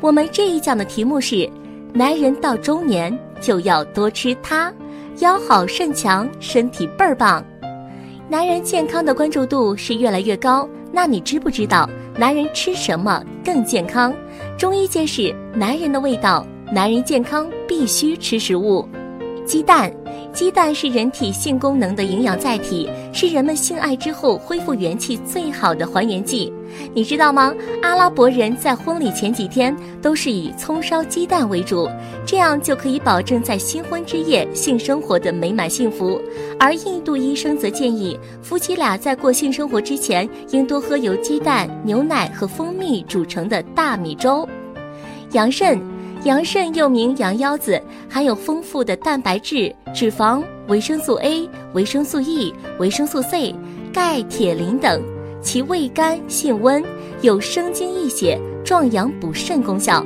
我们这一讲的题目是：男人到中年就要多吃它，腰好肾强，身体倍儿棒。男人健康的关注度是越来越高，那你知不知道男人吃什么更健康？中医揭示，男人的味道，男人健康必须吃食物，鸡蛋。鸡蛋是人体性功能的营养载体，是人们性爱之后恢复元气最好的还原剂。你知道吗？阿拉伯人在婚礼前几天都是以葱烧鸡蛋为主，这样就可以保证在新婚之夜性生活的美满幸福。而印度医生则建议，夫妻俩在过性生活之前，应多喝由鸡蛋、牛奶和蜂蜜煮成的大米粥。养肾。羊肾又名羊腰子，含有丰富的蛋白质、脂肪、维生素 A、维生素 E、维生素 C、钙、铁、磷等，其味甘性温，有生津益血、壮阳补肾功效。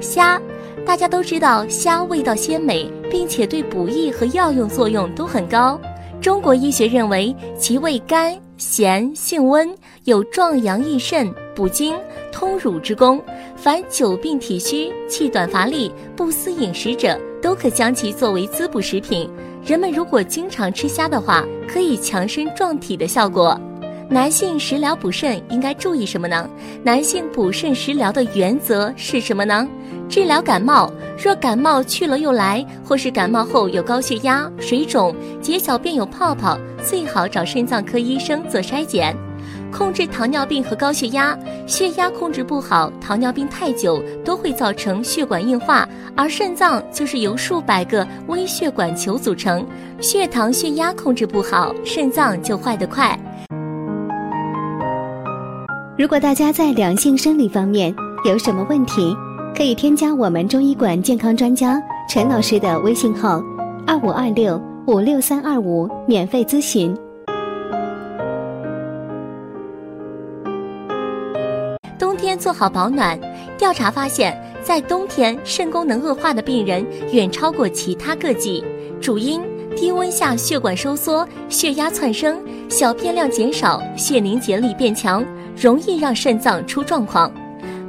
虾，大家都知道虾味道鲜美，并且对补益和药用作用都很高。中国医学认为其味甘咸性温，有壮阳益肾、补精通乳之功。凡久病体虚、气短乏力、不思饮食者，都可将其作为滋补食品。人们如果经常吃虾的话，可以强身壮体的效果。男性食疗补肾应该注意什么呢？男性补肾食疗的原则是什么呢？治疗感冒，若感冒去了又来，或是感冒后有高血压、水肿、解小便有泡泡，最好找肾脏科医生做筛检。控制糖尿病和高血压，血压控制不好，糖尿病太久都会造成血管硬化，而肾脏就是由数百个微血管球组成，血糖、血压控制不好，肾脏就坏得快。如果大家在两性生理方面有什么问题，可以添加我们中医馆健康专家陈老师的微信号：二五二六五六三二五，免费咨询。冬天做好保暖。调查发现，在冬天肾功能恶化的病人远超过其他各季，主因低温下血管收缩，血压窜升，小便量减少，血凝结力变强，容易让肾脏出状况。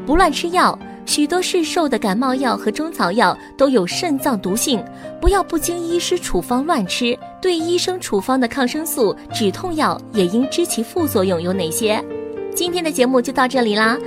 不乱吃药，许多市售的感冒药和中草药都有肾脏毒性，不要不经医师处方乱吃。对医生处方的抗生素、止痛药也应知其副作用有哪些。今天的节目就到这里啦。